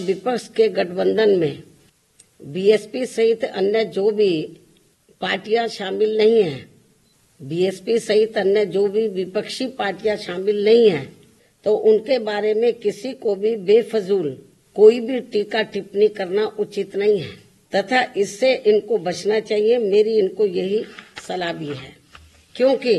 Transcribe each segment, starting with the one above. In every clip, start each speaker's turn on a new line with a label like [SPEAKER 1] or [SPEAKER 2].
[SPEAKER 1] विपक्ष के गठबंधन में बीएसपी सहित अन्य जो भी पार्टियाँ शामिल नहीं हैं, बीएसपी सहित अन्य जो भी विपक्षी पार्टियाँ शामिल नहीं हैं तो उनके बारे में किसी को भी बेफजूल कोई भी टीका टिप्पणी करना उचित नहीं है। तथा इससे इनको बचना चाहिए, मेरी इनको यही सलाह भी है। क्योंकि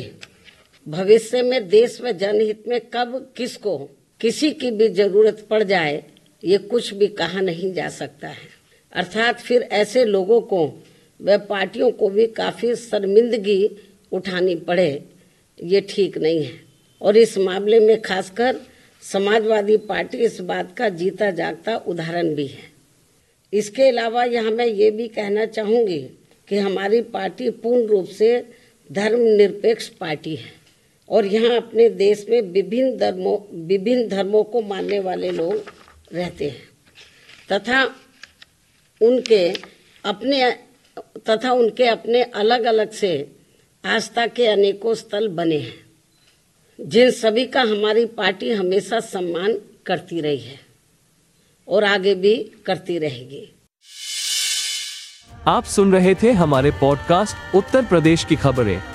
[SPEAKER 1] भविष्य में देश व जनहित में कब किसको, किसी की भी ज़रूरत पड़ जाए ये कुछ भी कहा नहीं जा सकता है। अर्थात फिर ऐसे लोगों को व पार्टियों को भी काफ़ी शर्मिंदगी उठानी पड़े, ये ठीक नहीं है। और इस मामले में खासकर समाजवादी पार्टी इस बात का जीता जागता उदाहरण भी है। इसके अलावा यहाँ मैं ये भी कहना चाहूँगी कि हमारी पार्टी पूर्ण रूप से धर्मनिरपेक्ष पार्टी है। और यहाँ अपने देश में विभिन्न धर्मों विभिन्न धर्मों को मानने वाले लोग रहते हैं। तथा उनके अपने, तथा उनके अपने अलग अलग से आस्था के अनेकों स्थल बने हैं, जिन सभी का हमारी पार्टी हमेशा सम्मान करती रही है और आगे भी करती रहेगी।
[SPEAKER 2] आप सुन रहे थे हमारे पॉडकास्ट उत्तर प्रदेश की खबरें।